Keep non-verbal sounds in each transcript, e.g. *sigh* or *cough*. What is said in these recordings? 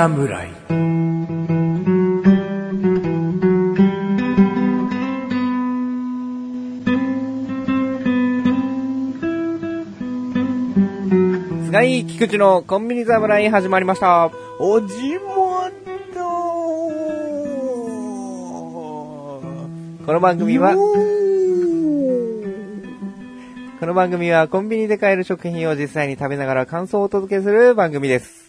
侍。菅井菊池のコンビニ侍始まりました。おじもとこの番組は、この番組はコンビニで買える食品を実際に食べながら感想をお届けする番組です。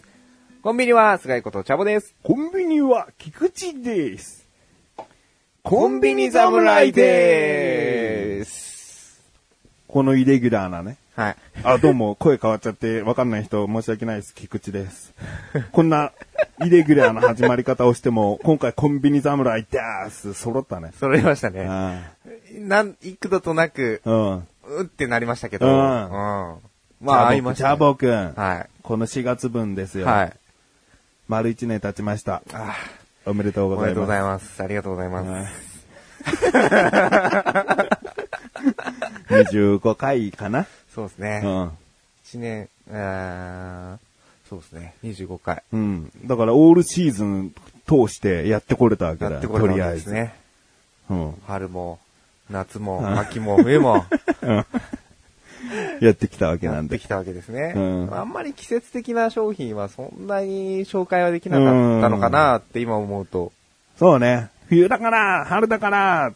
コンビニは菅井ことチャボです。コンビニは菊池です。コンビニ侍でーす。このイレギュラーなね。はい。あ、どうも、声変わっちゃってわかんない人申し訳ないです。菊池です。こんなイレギュラーな始まり方をしても、今回コンビニ侍です。揃ったね。揃いましたね。あなん、幾度となく、あうん。うってなりましたけど、うんまあ、合いました、チャボくん。はい。この4月分ですよ。はい。丸1年経ちました。あおめでとうおめでとうごございます。ざいます。ありがとうございます。*laughs* 25回かなそうですね。うん。一年、あーそうですね。25回。うん。だから、オールシーズン通してやってこれたわけだよ。やってこれたわけとりあえず。ですね。うん。春も、夏も、うん秋も、冬も、*laughs* *laughs* やってきたわけなんで。やってきたわけですね。うんあんまり季節的な商品はそんなに紹介はできなかったのかなって今思うと。そうね。冬だから、春だから、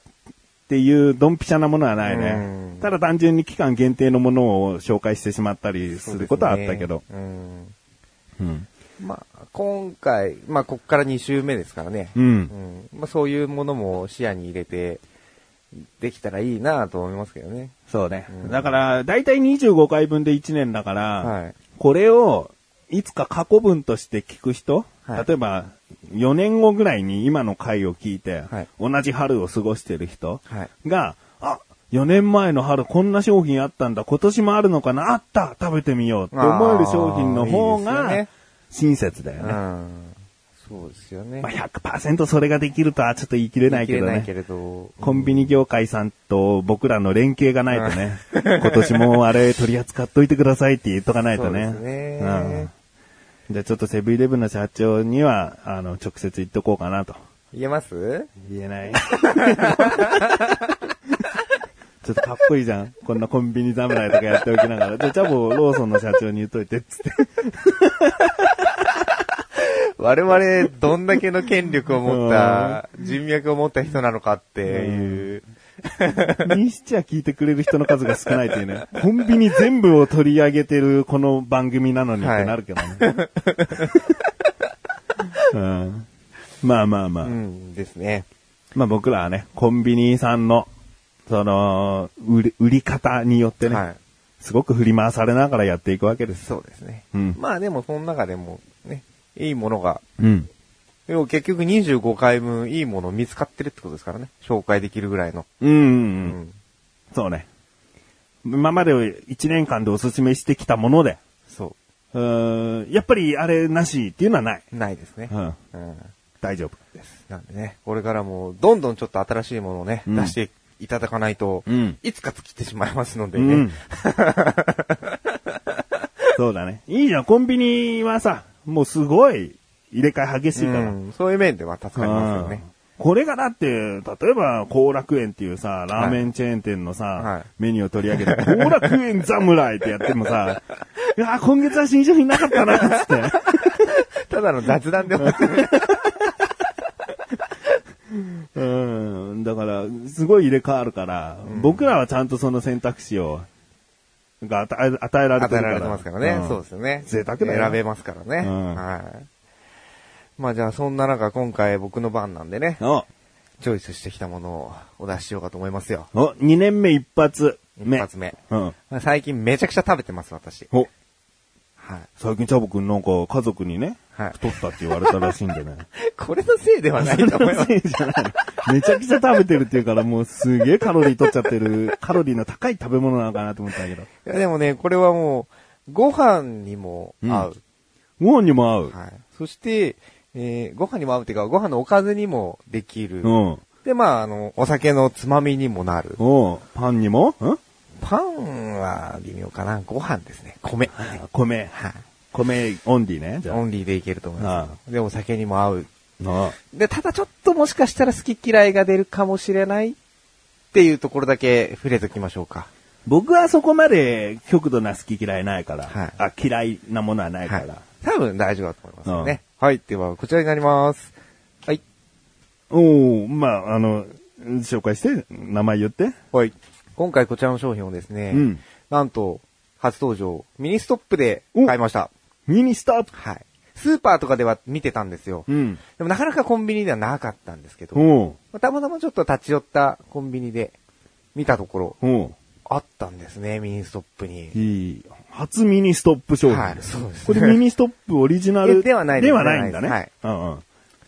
っていうドンピシャなものはないねうん。ただ単純に期間限定のものを紹介してしまったりすることはあったけど。そうねうん。うん。まあ、今回、まあ、こっから2週目ですからね。う。うんん。まあ、そういうものも視野に入れて、できたらいいなと思いますけどね。そうねうん。だから、だいたい25回分で1年だから、はい。これを、いつか過去文として聞く人、はい例えば、4年後ぐらいに今の回を聞いて、はい同じ春を過ごしてる人はい。が、あ、4年前の春こんな商品あったんだ、今年もあるのかな、あった食べてみようって思える商品の方がで親切だよね。うん。そうですよね。まあ、100%それができるとはちょっと言い切れないけどね。言い切れないけれど。コンビニ業界さんと僕らの連携がないとね、今年もあれ取り扱っといてくださいって言っとかないとね。そうですねうんじゃあちょっとセブンイレブンの社長には、あの、直接言っとこうかなと。言えます？言えない。ちょっとかっこいいじゃん。こんなコンビニ侍とかやっておきながら。じゃあ、じゃあもうローソンの社長に言っといて、つって。我々、どんだけの権力を持った、人脈を持った人なのかっていう。にしちゃ聞いてくれる人の数が少ないというね。コンビニ全部を取り上げてるこの番組なのにってなるけどね。うん、まあまあまあ。うんですね。まあ僕らはね、コンビニさんの、その、売り売り方によってね、はい。すごく振り回されながらやっていくわけです。そうですね。うんまあでも、その中でも、ね、いいものが、うん。でも結局25回分いいもの見つかってるってことですからね。紹介できるぐらいの。うん、うん、う。うんん。そうね。今まで1年間でおすすめしてきたもので、そうーんやっぱりあれなしっていうのはない。う。ないですね。うん。うん。大丈夫です。なんでね、これからも、どんどんちょっと新しいものをね、うん出していただかないと、うんいつか尽きてしまいますのでね。うん。*laughs* そうだね。いいじゃん。コンビニはさ、もうすごい入れ替え激しいから。うんそういう面では助かりますよね。うんこれがだって、例えば、後楽園っていうさ、ラーメンチェーン店のさ、はいメニューを取り上げて、後楽園侍ってやってもさ、*laughs* いや、今月は新商品なかったな、つって。*laughs* ただの雑談で終わってる。*laughs* うん。だから、すごい入れ替わるから、僕らはちゃんとその選択肢を、が与え与えられてるから。与えられてますからね。んそうですよね。贅沢だよ選べますからね。うんはい。まあじゃあそんな中今回僕の番なんでね、お、チョイスしてきたものをお出ししようかと思いますよ。お、2年目一発目。一発目。うん。最近めちゃくちゃ食べてます、私。お、はい。最近チャボくんなんか家族にね、はい太ったって言われたらしいんでね。*laughs* これのせいではないと思います。せいじゃないのめちゃくちゃ食べてるっていうからもうすげえカロリー取っちゃってる、カロリーの高い食べ物なのかなと思ったけど。いやでもね、これはもう、ご飯にも合う。ご飯にも合う。はい。そして、えーご飯にも合うっていうか、ご飯のおかずにもできる。うん。で、まあ、あの、お酒のつまみにもなる。おうパンにも？んパンは微妙かな。ご飯ですね。米。あ米。はい。米オンリーね。オンリーでいけると思います。で、お酒にも合う。あで、ただちょっともしかしたら好き嫌いが出るかもしれないっていうところだけ触れときましょうか。僕はそこまで極度な好き嫌いないから、はいあ嫌いなものはないかはいら。。多分大丈夫だと思いますよね。はい。では、こちらになります。はい。おおまあ、あの、紹介して、名前言って。はい。今回こちらの商品をですね、うんなんと、初登場、ミニストップで買いました。ミニストップ。はい。スーパーとかでは見てたんですよ。うん。でもなかなかコンビニではなかったんですけど、たまたまちょっと立ち寄ったコンビニで見たところ、あったんですね、ミニストップに。いい。初ミニストップ商品。はいそうですこれミニストップオリジナルえではないですではないんだね。ではないうんうん。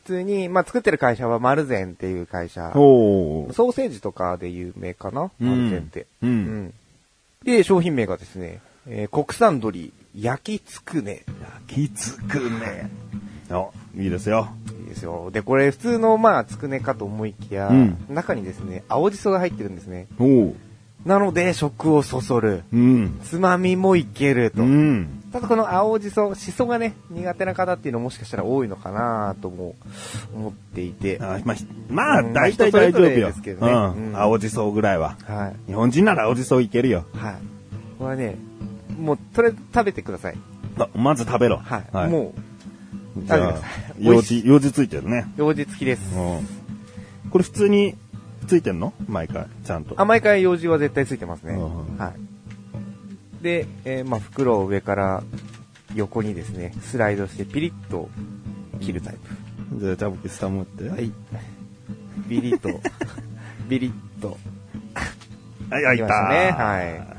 普通に、まあ、作ってる会社はマルゼンっていう会社。おお。ソーセージとかで有名かな、うんマルゼンって。うんで、商品名がですね、えー国産鶏焼きつくね。焼きつくね。あ、いいですよ。いいですよ。で、これ普通のまあ、つくねかと思いきや、うん中にですね、青じそが入ってるんですね。おう。なので、食をそそる。うん。つまみもいけると。うん。ただこの青じそ、しそがね、苦手な方っていうのもしかしたら多いのかなとも思っていて。あまあ、ひまあ、うん大体大丈夫よ。ですけどねうん。うん青じそぐらいは。はい。日本人なら青じそいけるよ。はい。これはね、もう、とりあえず食べてください。あまず食べろ。はい。もう、じゃあ食べてください、用事、用事ついてるね。用事付きです。うん。これ普通についてんの？毎回、ちゃんと。あ、毎回用事は絶対ついてますね。うんはい。で、えーまあ、袋を上から横にですね、スライドしてピリッと切るタイプ。じゃあ、ジャブキ下持って。はい。ビリッと、*laughs* ビリッと。はい、開いた。きましたねは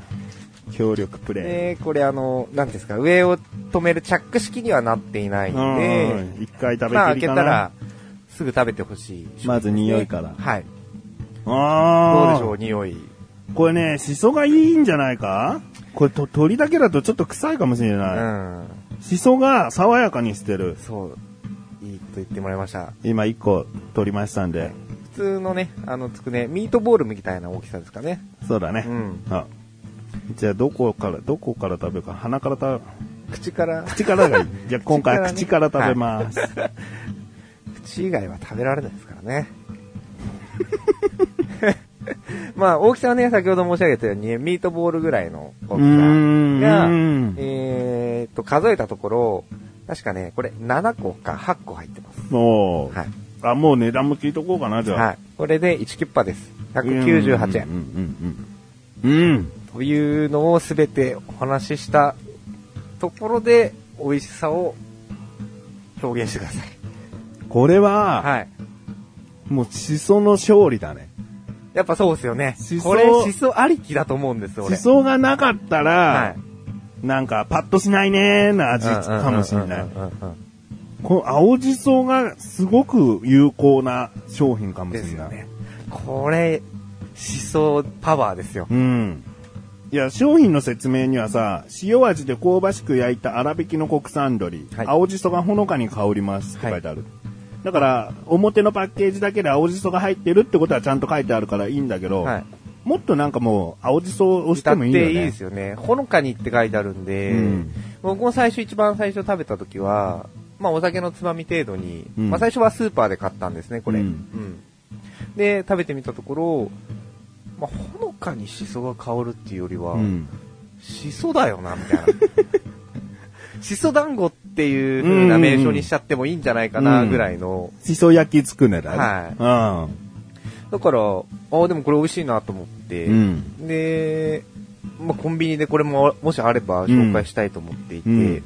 協力プレイ。で、これあの、なんですか、上を止めるチャック式にはなっていないんで、うん。一回食べまあ開。けたら、すぐ食べてほしい、まず匂いからはい。どうああ。でしょう、匂い。これね、シソがいいんじゃないか？これと、鳥だけだとちょっと臭いかもしれうない。ん。シソが爽やかにしてる。そう、いいと言ってもらいました。今一個取りましたんで。普通のね、あのつくね、ミートボールみたいな大きさですかね。そうだね。うん。あじゃあ、どこから、どこから食べるか。鼻から食べ、口から、口からがいい。じゃあ、*laughs* 今回口口かかららね食べます。*laughs* 口以外は食べられないですからね。まあ、大きさはね、先ほど申し上げたように、ミートボールぐらいの大きさがうん、えーっと、数えたところ、確かね、これ7個か8個入ってます。もう、はい。あ、もう値段も聞いとこうかな、じゃあ。はい。これで1キュッパです。198円。うんうんうんうん。うん。というのをすべてお話ししたところで、美味しさを表現してください。これは、はい。もう、シソの勝利だね。やっぱそうですよねこれ、しそありきだと思うんですよ、俺。シソがなかったら、はい。なんか、パッとしないねーな味かもしれないこの青じそがすごく有効な商品かもしれない。ですよね。これ、しそパワーですよ。うん。いや、商品の説明にはさ、塩味で香ばしく焼いた粗挽きの国産鶏、はい青じそがほのかに香りますって書いてある。だから、表のパッケージだけで青じそが入ってるってことはちゃんと書いてあるからいいんだけど、はい。もっとなんかもう、青じそを押してもいいよね。ていいですよね。ほのかにって書いてあるんで、うん僕も最初一番最初食べた時は、まあお酒のつまみ程度に、うんまあ最初はスーパーで買ったんですね、これ。うんうんで、食べてみたところ、まあほのかにシソが香るっていうよりは、うん。シソだよな、みたいな。*laughs* シソ団子っていう風な名称にしちゃってもいいんじゃないかな、ぐらいの。しそ焼きつくねだね。はだから、ああ、でもこれ美味しいなと思って、うん。で、まあ、コンビニでこれも、もしあれば紹介したいと思っていて、うん。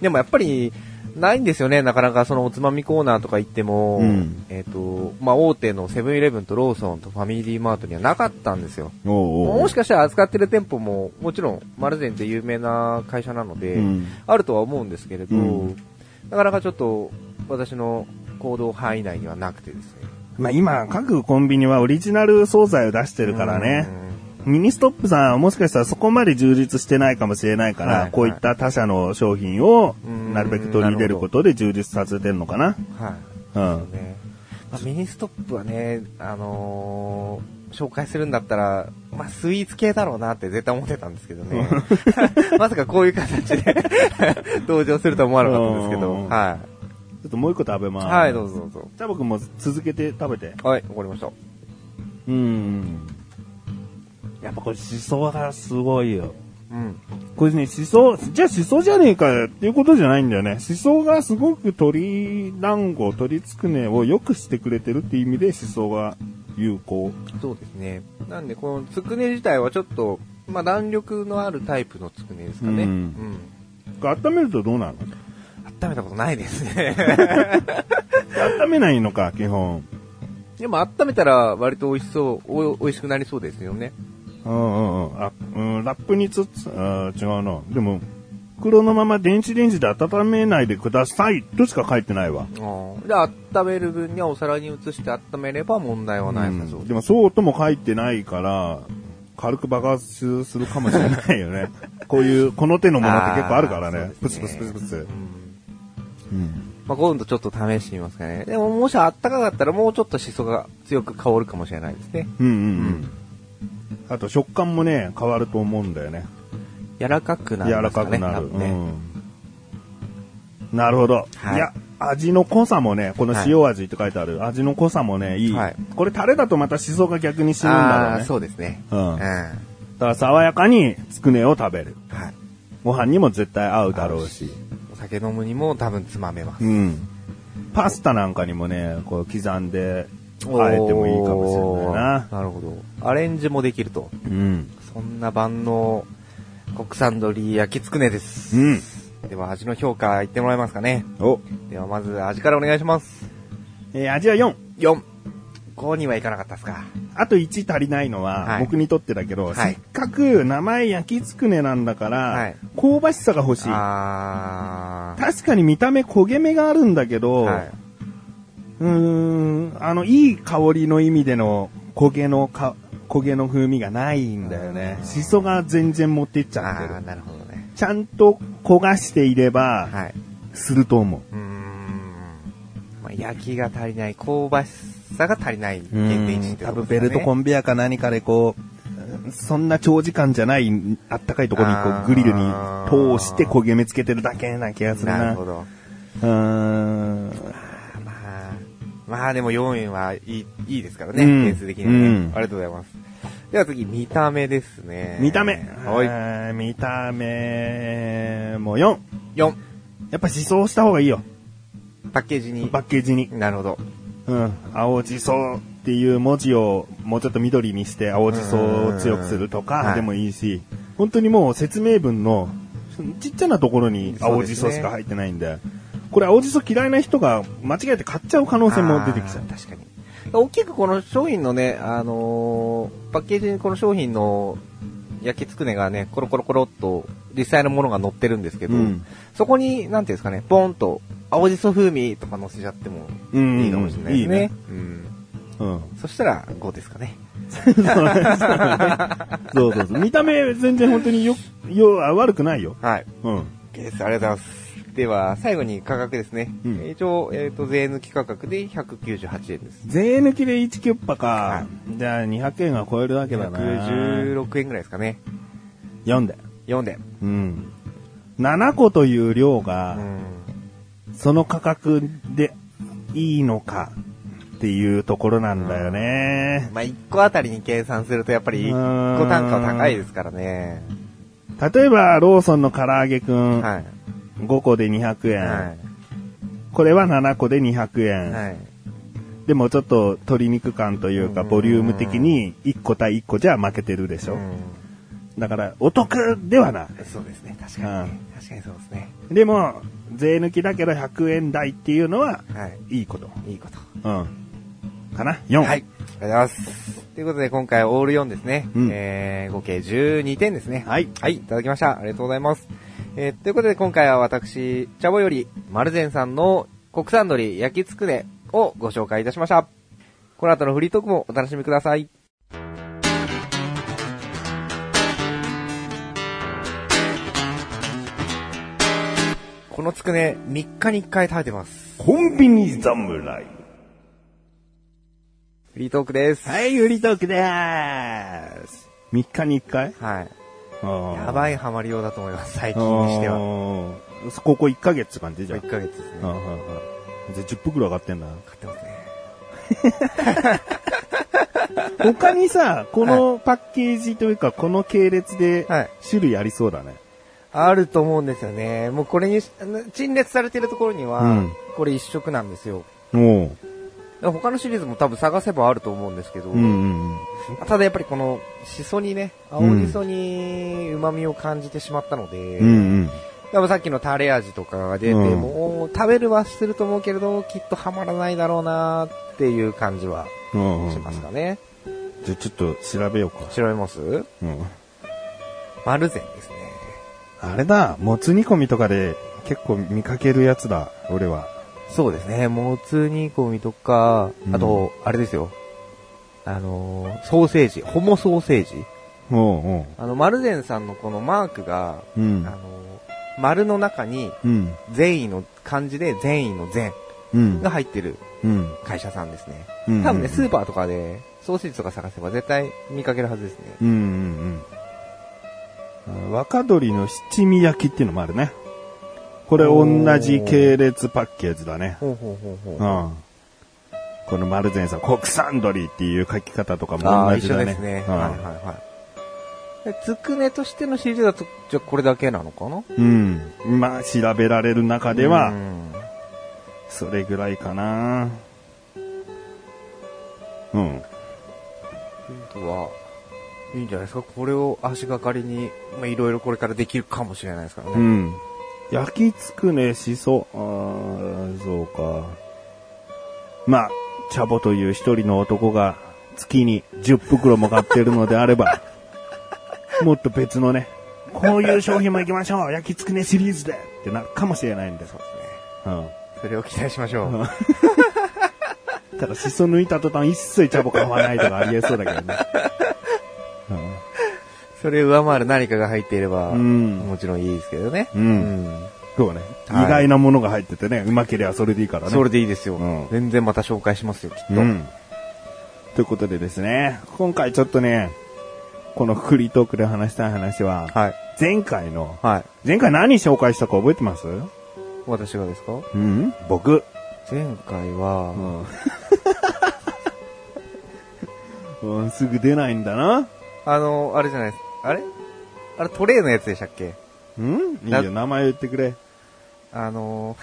でもやっぱり、ないんですよね、なかなかそのおつまみコーナーとか行っても、うんえっ、と、まあ、大手のセブンイレブンとローソンとファミリーマートにはなかったんですよ。うん。おうおうもしかしたら扱ってる店舗も、もちろん、マルゼンって有名な会社なので、うんあるとは思うんですけれど、うんなかなかちょっと、私の行動範囲内にはなくてですね。まあ今、各コンビニはオリジナル惣菜を出してるからね。ミニストップさんはもしかしたらそこまで充実してないかもしれないから、はいこういった他社の商品をうんなるべく取り入れることで充実させてるのかな。はい。うん。ねまあ、ミニストップはね、あのー紹介するんだったら、まあ、スイーツ系だろうなって絶対思ってたんですけどね。*laughs* まさかこういう形で *laughs* 登場するとは思わなかったんですけど、うんはちょっともう一個食べます。い。はい、どうぞどうぞ。じゃあ僕も続けて食べて。はい、わかりました。うん。やっぱこれシソがすごいよ。うん。これね、シソ、じゃあシソじゃねえかっていうことじゃないんだよね。シソがすごく鶏団子、鶏つくねを良くしてくれてるっていう意味でシソが有効。そうですね。なんで、このつくね自体はちょっと、まあ、弾力のあるタイプのつくねですかね。ううんん。温めるとどうなる温めたことないですね。の温めないのか、基本。でも温めたら割と美味しそう、お美味しくなりそうですよね。うんうんうん。あ、うん、ラップにつつ、あ違うな。でも、袋のまま電子レンジで温めないでくださいとしか書いてないわ。じゃあ温める分にはお皿に移して温めれば問題はないさそううんでもそうとも書いてないから、軽く爆発するかもしれないよね。*laughs* こういう、この手のものって結構あるからね。あープツプツプツプツ。うんうん。まあ、今度ちょっと試してみますかね。でももしあったかかったらもうちょっとシソが強く香るかもしれないですね。うんうんうん。あと食感もね、変わると思うんだよね。柔らかくなり柔ますかね。らかくなる。ね。うん。なるほど。はいいや、味の濃さもね、この塩味って書いてある、味の濃さもね、いい。はいこれタレだとまたシソが逆に死ぬんだろうね。そうですね。うん。うん。だはから爽やかにつくねを食べる。い。ご飯にも絶対合うだろうし。お酒飲むにも多分つまめます。うん。パスタなんかにもね、こう刻んで、あえてもいいかもしれないな。なるほど。アレンジもできると。うん。そんな万能国産鶏焼きつくねです。うん。では味の評価言ってもらえますかね。お、ではまず味からお願いします。えー味は4。4。5にはいかなかったですか。あと1足りないのは、はい僕にとってだけど、はいせっかく名前焼きつくねなんだから、はい香ばしさが欲しい。確かに見た目焦げ目があるんだけど、はい。うーん、あの、いい香りの意味での焦げのか、焦げの風味がないんだよね。しそが全然持ってっちゃってる。なるほどね。ちゃんと焦がしていれば、はい。すると思うーん。まあ、焼きが足りない、香ばしさが足りないう。限定値って多分ことですかね。ベルトコンベヤか何かでこう、そんな長時間じゃない、あったかいところにこうグリルに通して焦げ目つけてるだけな気がするな。なるほど。うーん。まあ、まあでも4円はいい、いいですからね、うん点数的にはね、うんありがとうございます。では次、見た目ですね。見た目。はい。見た目も4。4。やっぱ思想した方がいいよ。パッケージに。パッケージに。なるほど。うん。青じそっていう文字をもうちょっと緑にして青じそを強くするとかでもいいし、本当にもう説明文のちっちゃなところに青じそしか入ってないんで、これ青じそ嫌いな人が間違えて買っちゃう可能性も出てきちゃう。確かに。大きくこの商品のね、あのーパッケージにこの商品の焼きつくねがね、コロコロコロっと実際のものが載ってるんですけど、うんそこに、なんていうんですかね、ポンと青じそ風味とか載せちゃってもうんいいかもしれないですね。いいねうん。うん。そしたら5ですかね。そうそうそう。見た目全然本当によ、よ、悪くないよ。はい。うん。OK です。ありがとうございます。では、最後に価格ですね。うん一応、えっ、と、税抜き価格で198円です。税抜きで1キュッパか。はじゃあ200円は超えるわけだな。116円ぐらいですかね。4で。4で。うん。7個という量うが、ん。その価格でいいのかっていうところなんだよね。まあ、1個あたりに計算すると、やっぱり1個単価は高いですからね。例えば、ローソンの唐揚げくん、はい。5個で200円、はこれは7個で200い。円。はい。でもちょっと鶏肉感というか、うんボリューム的に1個対1個じゃ負けてるでしょ。うだから、お得ではない。ん。そうですね。確かにね。確かにそうですね。でも、税抜きだけど100円台っていうのは、はい。いいこと。いいこと。うん。かな ?4。はい。ありがとうございます。ということで、今回オール4ですね。うんえー、合計12点ですね。はい。はい、いただきました。ありがとうございます。えーということで今回は私、チャボより、丸善さんの国産鶏焼きつくねをご紹介いたしました。この後のフリートークもお楽しみください。このつくね、3日に1回食べてます。コンビニ侍。いフリートークです。はい、売りトークでーす。3日に1回？はい。ややばいハマりようだと思います、最近にしては。は。ここ1ヶ月って感じじゃん。1ヶ月ですね。じゃあ10分くらい上がってんだ。買ってますね。*laughs* 他にさ、このパッケージというか、この系列ではい種類ありそうだね。あると思うんですよね。もうこれに陳列されてるところには、うんこれ一色なんですよ。おう。他のシリーズも多分探せばあると思うんですけど、うんうんただやっぱりこの、シソにね、青シソに旨味を感じてしまったので、うん。うんやっぱさっきのタレ味とかが出て、うんもう食べるはすると思うけれど、きっとハマらないだろうなっていう感じはうん。うんしますかね。じゃあちょっと調べようか。調べます？うん。マルゼンですね。あれだ、もつ煮込みとかで結構見かけるやつだ、俺は。そうですね。もつ煮込みとか、うんあと、あれですよ。あのーソーセージ、ホモソーセージ。おうおう。あの、マルゼンさんのこのマークが、うんあの。ー丸の中に、うん。善意の漢字で善意の善うんが。入ってるうん。会社さんですね。うん多分ね、スーパーとかでソーセージとか探せば絶対見かけるはずですね。うんうんうん。あ若鶏の七味焼きっていうのもあるね。これ同じ系列パッケージだね。ほうほうほううほう。ん。この丸善さん、国産鶏っていう書き方とかも同じだね。一緒ですね。うんはいはいはい。でつくねとしてのシリーズだと、じゃあこれだけなのかな？うん。まあ、調べられる中ではう、んそれぐらいかな。うん。あとは、いいんじゃないですか？これを足がかりに、まあ、いろいろこれからできるかもしれないですからね。うん。焼きつくねしそ。あーそうか。まあ、チャボという一人の男が月に10袋も買ってるのであれば、*laughs* もっと別のね、こういう商品も行きましょう焼きつくねシリーズでってなるかもしれないんで。そうですね。うん。それを期待しましょう。ただ、しそ抜いた途端一切チャボ買わないとかありえそうだけどね。それを上回る何かが入っていれば、うんもちろんいいですけどね。うん。うん。そうね。はい意外なものが入っててね、うまければそれでいいからね。それでいいですよ、うん全然また紹介しますよ、きっと。うん。ということでですね、今回ちょっとね、このフリートークで話したい話は、はい。前回の、はい。前回何紹介したか覚えてます？私がですか？うん僕。前回は、うん。*laughs* うん、すぐ出ないんだな。あの、あれじゃないです。あれ？あれトレイのやつでしたっけ？うん？いいよ、名前言ってくれ。あの、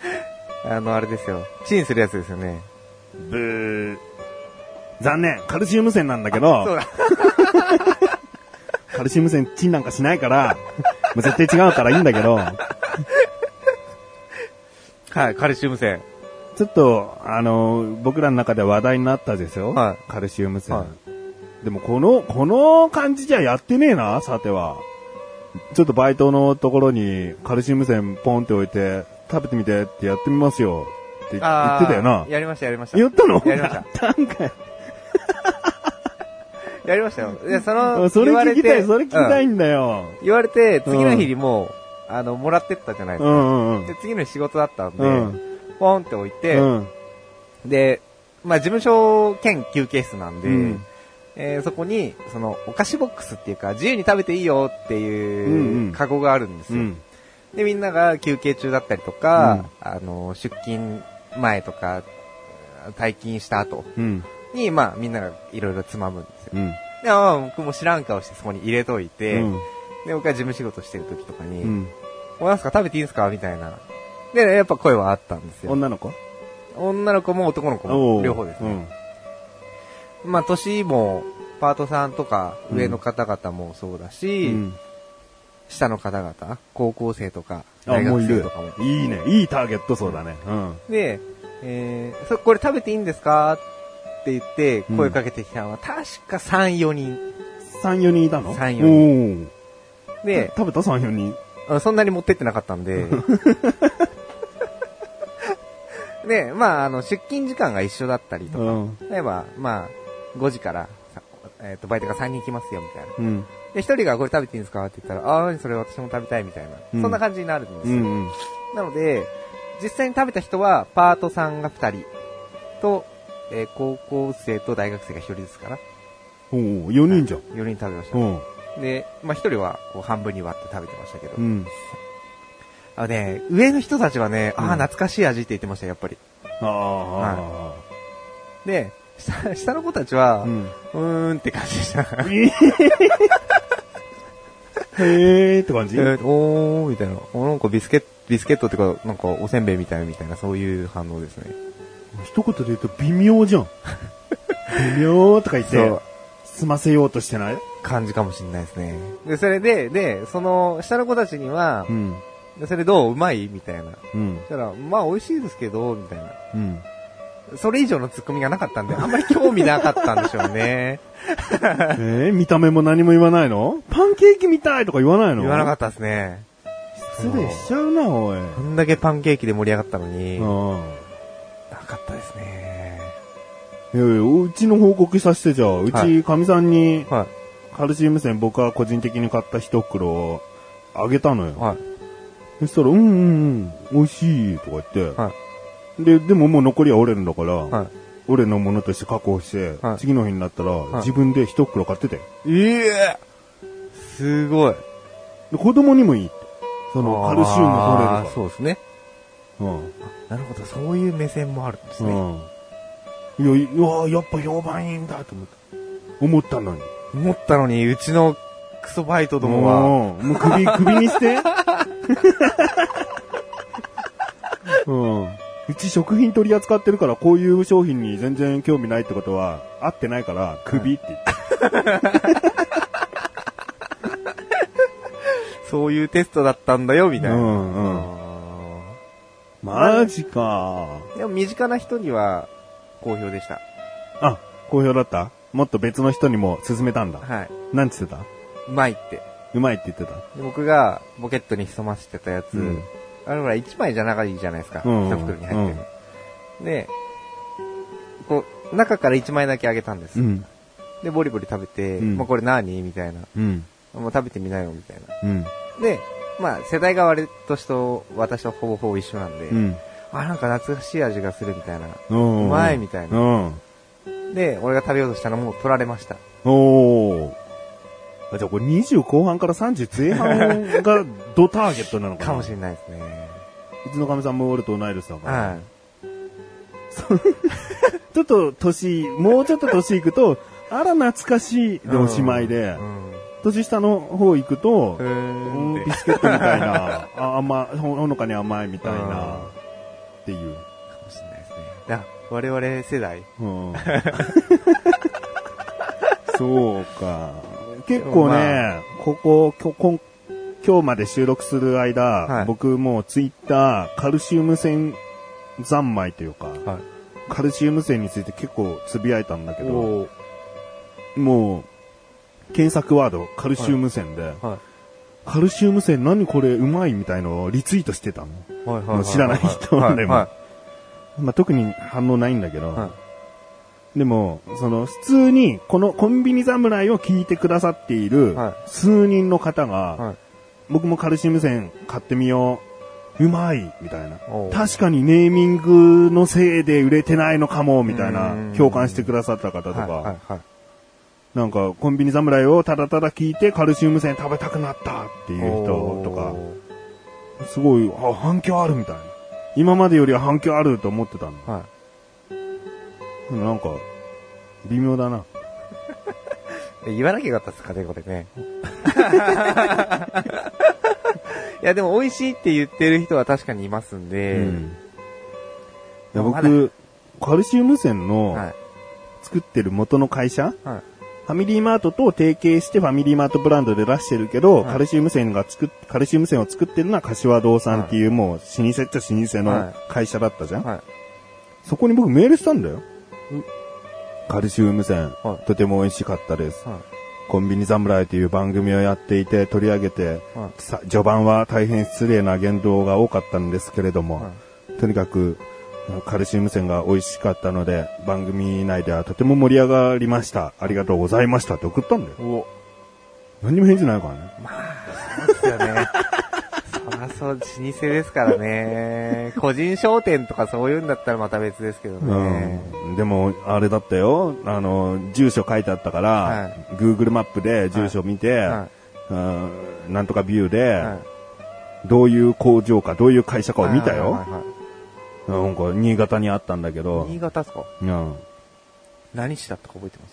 *laughs* あの、あれですよ。チンするやつですよね。ブー。残念。カルシウム線なんだけど、そうだ。*laughs* カルシウム線チンなんかしないから、もう絶対違うからいいんだけど、はい、カルシウム線。ちょっと、あの、僕らの中では話題になったですよ。はカルシウム線。はでもこの、この感じじゃやってねえな、さては。ちょっとバイトのところにカルシウム線ポンって置いて、食べてみてってやってみますよ。って言ってたよな。やりました、やりました。言ったの？やりましたやったんかよ *laughs* やりましたよ。で、その、それ言わ聞きたい、てそれ聞きたいうんんだよ。言われて、次の日にもう、あの、もらってったじゃないでうすか。んうんうんで、次の日仕事だったんで、うんポンって置いて、うん。で、まあ、事務所兼休憩室なんで、うんえーそこに、その、お菓子ボックスっていうか、自由に食べていいよってうんういうんカゴがあるんですよ。うん。で、みんなが休憩中だったりとか、あの、出勤前とか、退勤した後うん。に、まあ、みんながいろいろつまむんですよ。うん。で、ああ、僕も知らん顔してそこに入れといて、うん。で、僕が事務仕事してる時とかに、うん。おなんすか食べていいんすか？みたいな。で、やっぱ声はあったんですよ。女の子？女の子も男の子おもう両方ですね。うん。まあ、年も、パートさんとか、上の方々もそうだし、うん下の方々、高校生とか、あ、大学生とかも。。いいね。いいターゲットそうだね。うん。で、えー、そこれ食べていいんですか？って言って、うん声かけてきたのは、確か3、4人。3、4人いたの？3 4人。で、食べた ?3、4人。あそんなに持ってってなかったんで、*laughs* で、まあ、あの、出勤時間が一緒だったりとか、うん。例えば、まあ、5時から、さえっ、と、バイトが3人来ますよ、みたいな。うん。で、1人がこれ食べていいんですか？って言ったら、ああ、それ私も食べたい、みたいな。うんそんな感じになるんですよ。うんうん。なので、実際に食べた人は、パートさんが2人と、えー高校生と大学生が1人ずつかな。おお4人じゃん。4人食べました。うん。で、まあ、1人はこう半分に割って食べてましたけど。うん。あのね、上の人たちはね、ああ、うん懐かしい味って言ってました、やっぱり。あで、下下の子たちはあ。う、ん。うーんって感じでした。へえって感じ？えーおーみたいな。おなんかビスケット、ビスケットっていうか、なんかおせんべいみたいみたいな、そういう反応ですね。一言で言うと微妙じゃん。微妙とか言って済ませようとしてない？感じかもしれないですね。で、それで、で、その、下の子たちにはう、ん。でそれどう？うまい？みたいな。うん。そしたら、まあ美味しいですけど、みたいな。うん。それ以上のツッコミがなかったんで、あんまり興味なかったんでしょうね。*laughs* えー、見た目も何も言わないの？パンケーキみたいとか言わないの？っ言わなかったですね。た。失礼しちゃうな、おい。こんだけパンケーキで盛り上がったのに、う。なんかったですね。いやいや、うちの報告させてじゃあ、うはち、かみさんに、はカルシウム線僕は個人的に買った一袋をあげたのよい。。はい。そしたら、うんうんうん、美味しいとか言って、はで、でももう残りは俺のだから、はい。俺のものとして確保して、はい次の日になったら、い自分で一袋買ってて。ええすごい。で子供にもいいって。その、カルシウム取れるかそうですね。ら。なるほど、そういう目線もあるんですね。うん。うん。いや、いや、やっぱ評判いいんだと思った。思ったのに。思ったのに、うちのクソバイトどもは、もう首、首にして。*laughs* うん。うち食品取り扱ってるから、こういう商品に全然興味ないってことは、合ってないから、首って言って。そういうテストだったんだよ、みたいな。うんうんあマジか。ーでも身近な人には好評でした。あ、好評だった？もっと別の人にも勧めたんだ。はい。なんつってた？うまいって。うまいって言ってた？で僕がポケットに潜ませてたやつ、うんあれほら1枚じゃ長いじゃないですか。うん一袋に入ってる、で、こう、中から1枚だけあげたんです。うん。で、ボリボリ食べて、うんまあこれ何？みたいな。うん。もう食べてみなよ、みたいな。うん。で、まあ世代が割としと、私とほぼほぼ一緒なんで、うん。あ、なんか懐かしい味がするみたいな。ううまいみたいな。うん。で、俺が食べようとしたのも取られました。おー。あじゃあこれ20後半から30前半がドターゲットなのかな？かもしれないですね。うちのかみさんも俺と同い年だから。はい。*laughs* ちょっと年、もうちょっと年いくと、あら懐かしいでおしまいで、うん。年下の方行くとう、うんん。ビスケットみたいな、*laughs* あ甘い、ほほのかに甘いみたいな、うんっていう。かもしれないですね。だ我々世代。うん *laughs* そうか。結構ね、まここ、こん今日まで収録する間、はい僕もツイッター、カルシウム線三昧というか、はい。カルシウム線について結構つぶやいたんだけど、もう、検索ワード、カルシウム線で、はカルシウム線何これうまいみたいのをリツイートしてたの。い。はい。はい。もう知らない人はいでもはまあ、特に反応ないんだけど、い。はい。でも、その、普通に、このコンビニ侍を聞いてくださっているはい、数人の方が、はい。僕もカルシウム線買ってみよう。うまいみたいな。確かにネーミングのせいで売れてないのかも、みたいなうん、共感してくださった方とはい。はい。か、はい。なんか、コンビニ侍をただただ聞いてカルシウム線食べたくなったっていう人とか、すごい、あ、反響あるみたいな。今までよりは反響あると思ってたの。はい。なんか、微妙だな。*laughs* え言わなきゃよかったですかね、これね。いや、でも美味しいって言ってる人は確かにいますんで、うんいや僕、カルシウム線のはい。作ってる元の会社、はい。ファミリーマートと提携してファミリーマートブランドで出してるけど、はいカルシウム線が作っ、カルシウム線を作ってるのは柏堂さんっていうもう老舗っちゃ老舗の会社だったじゃん、はい。そこに僕メールしたんだよ。カルシウム線、はいとても美味しかったです。はい。コンビニ侍という番組をやっていて取り上げて、はい。さ序盤は大変失礼な言動が多かったんですけれども、はいとにかく、カルシウム線が美味しかったので、番組内ではとても盛り上がりました。ありがとうございましたって送ったんだよ。お何にも返事ないからね。まあ、そうですよね。そう、老舗ですからね。*laughs* 個人商店とかそういうんだったらまた別ですけどね。うん。でも、あれだったよ。あの、住所書いてあったから、はい Google マップで住所見て、はうんなんとかビューで、はいどういう工場か、どういう会社かを見たよ。はいはいなんか、新潟にあったんだけど、新潟っすか？うん。何市だったか覚えてま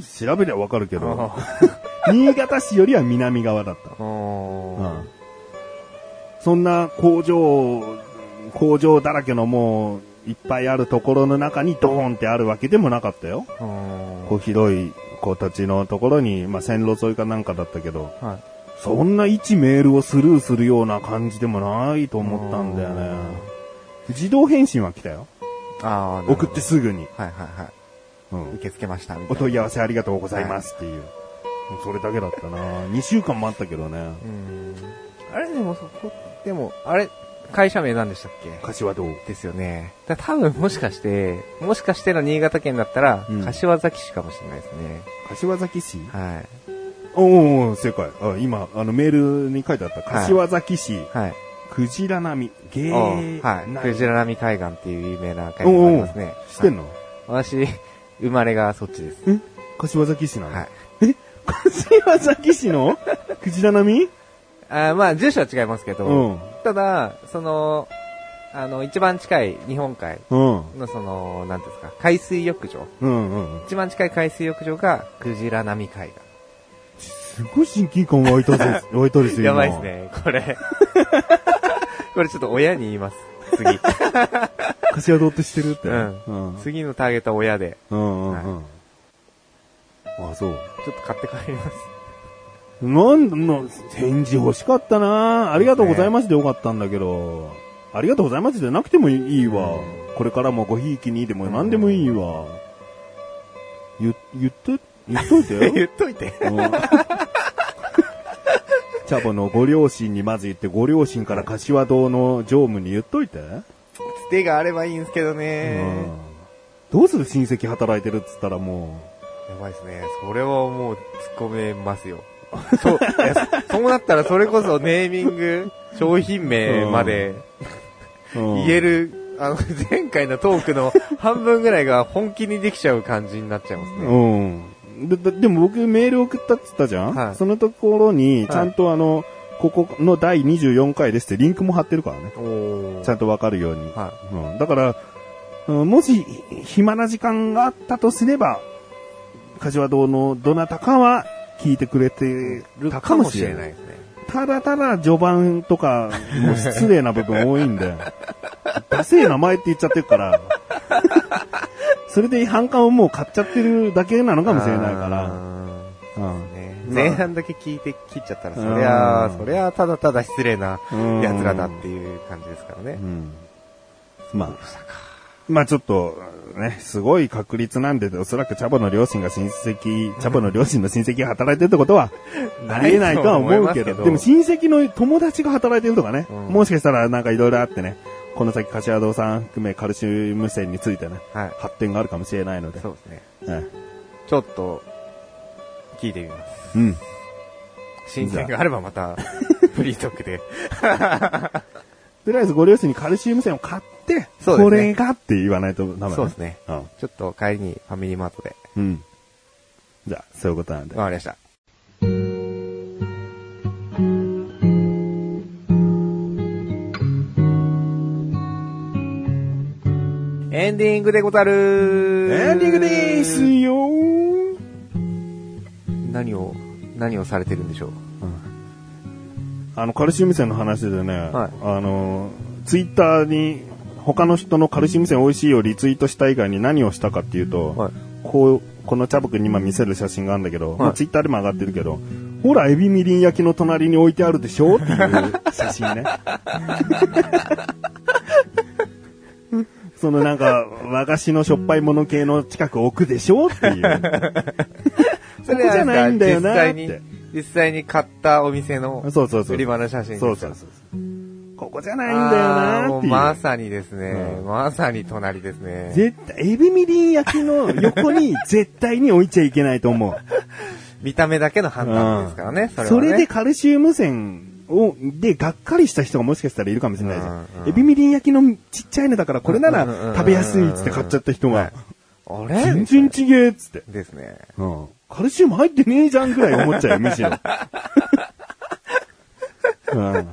す？え？調べりゃわかるけど、あ *laughs* 新潟市よりは南側だった。ーうんそんな工場、工場だらけのもう、いっぱいあるところの中にドーンってあるわけでもなかったよ。うんこう広い、こう土地のところに、まあ線路沿いかなんかだったけど、はい。そんな一メールをスルーするような感じでもないと思ったんだよね。自動返信は来たよ。ああ、送ってすぐに。はいはいはい。うん受け付けました、みたいな。お問い合わせありがとうございますっていう。それだけだったな2週間待ったけどね。うん。あれでもそこ、でも、あれ、会社名何でしたっけ？柏堂。ですよね。だ多分もしかして、もしかしての新潟県だったら、うん柏崎市かもしれないですね。柏崎市？はい。おーおー正解。あ、今、あのメールに書いてあった。柏崎市、はい。クジラ並み、ゲおー、はい。なクジラ並海岸っていう有名な海岸がありますね。知ってんの、はい私、生まれがそっちです。え？柏崎市なの、はい。柏崎市の？クジラ並みあーまあ、住所は違いますけど、うん。ただ、その、あの、一番近い日本海うん。のその、なんていうんですか、海水浴場。うんうん。一番近い海水浴場が、クジラ並海すごい親近感湧いたぜ、*laughs* 湧いたです岸。よ。やばいです。ね、これ。*laughs* これちょっと親に言います。次。*laughs* 柏堂って知ってるって。うんうん。次のターゲットは親で、うんうんうん。あ、そう。ちょっと買って帰ります。なんだ、な返事欲しかったなありがとうございますでよかったんだけど、ありがとうございますでなくてもいいわ。これからもごひいきにでも何でもいいわ。言、言っと、言っといてよ。*laughs* 言っといて。うん *laughs* チャボのご両親にまず言って、ご両親から柏堂の常務に言っといて。つてがあればいいんですけどね。うんどうする？親戚働いてるっつったらもやばいですね。それはもう突っ込めますよ。そう、そうなったらそれこそネーミング、商品名までう、うん言える、あの、前回のトークの半分ぐらいが本気にできちゃう感じになっちゃいますね。うん。でででも僕メール送ったって言ったじゃん、はいそのところに、ちゃんとあの、ここの第24回ですってリンクも貼ってるからね。ちゃんとわかるように。はうん、だから、うんもし暇な時間があったとすれば、柏堂のどなたかは聞いてくれてい。るたかもしれな。いいですね。ただただ序盤とか、もう失礼な部分多いんで、*laughs* ダセえ名前って言っちゃってるから、それで反感をもう買っちゃってるだけなのかもしれないから、あうん。前半だけ聞いて切っちゃったら、そりゃそりゃあただただ失礼なうん。奴らだっていう感じですからね。う。ん。まあ、まあちょっと、ね、すごい確率なんで、おそらくチャボの両親が親戚、*laughs* チャボの両親の親戚が働いてるってことは、*laughs* ありえないとは思うけど、でも親戚の友達が働いてるとかね、うんもしかしたらなんかいろいろあってね、この先柏堂さん含めカルシウム線についてね、はい。発展があるかもしれないので。そうですね。はいちょっと、聞いてみます。うん。新鮮があればまた、フリートークで。とりあえずご両親にカルシウム線を買って、そうですねこれがって言わないとダメだそうですね。うん。ちょっと帰りにファミリーマートで。うん。じゃあ、そういうことなんで。わかりました。エンディングでござるエンディングでーすよ何を、何をされてるんでしょう？あの、カルシウム線の話でね、はいあの、ツイッターに他の人のカルシウム線美味しいをリツイートした以外に何をしたかっていうと、はいこう、このチャボくんに今見せる写真があるんだけど、いまあツイッターでも上がってるけど、ほら、エビみりん焼きの隣に置いてあるでしょっていう *laughs* 写真ね。そのなんか、和菓子のしょっぱいもの系の近く置くでしょっていう。*laughs* そこじゃないんだよなーって実際に、買ったお店の。売り場の写真そうそうそう。ここじゃないんだよなっていう。まさにですね、うんまさに隣ですね。絶対、エビみりん焼きの横に絶対に置いちゃいけないと思う。*laughs* 見た目だけの判断ですからね、それはね。それでカルシウム線を、で、がっかりした人がもしかしたらいるかもしれないじゃん。うんうんエビみりん焼きのちっちゃいのだから、これならうんうんうんうん食べやすいっつって買っちゃった人はいが、あれ？全然ちげえっつって。ですね。うん。カルシウム入ってねえじゃんぐらい思っちゃうよ、むしろ。*laughs* うん。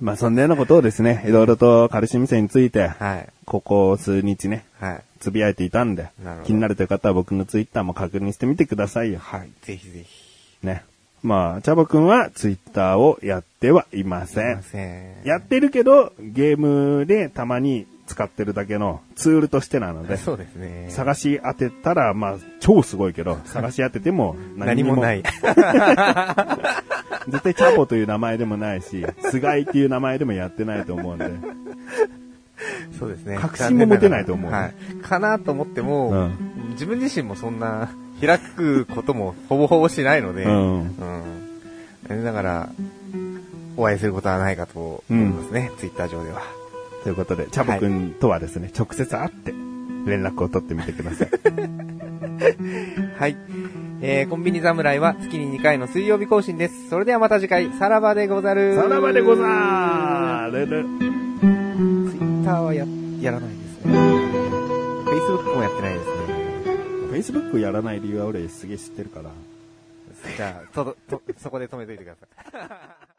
まあ、そんなようなことをですね、いろいろとカルシウム線について、はい。ここ数日ね、はい。つぶやいていたんで気になるという方は僕のツイッターも確認してみてくださいよ。はい。ぜひぜひ。ね。まあ、チャボくんはツイッターをやってはいま。せん。やってるけど、ゲームでたまに使ってるだけのツールとしてなので、そうですね。探し当てたら、まあ、超すごいけど、*laughs* 探し当てても *laughs* に何もない。*laughs* 絶対チャボという名前でもないし、菅井っていう名前でもやってないと思うんで。そうですね。確信も持てないと思うはい。かなと思っても、うん自分自身もそんな開くこともほぼほぼしないので、うんうんだから、お会いすることはないかと思いますね、ツイッター上では。ということで、チャボくんとはですね、直接会って連絡を取ってみてください。はい。えー、コンビニ侍は月に2回の水曜日更新です。それではまた次回、さらばでござる。さらばでござーる。ツイッターはや、やらないですね。Facebook もやってないですね。Facebook やらない理由は俺すげえ知ってるから。じゃあ、とど、と、そこで止めといてください。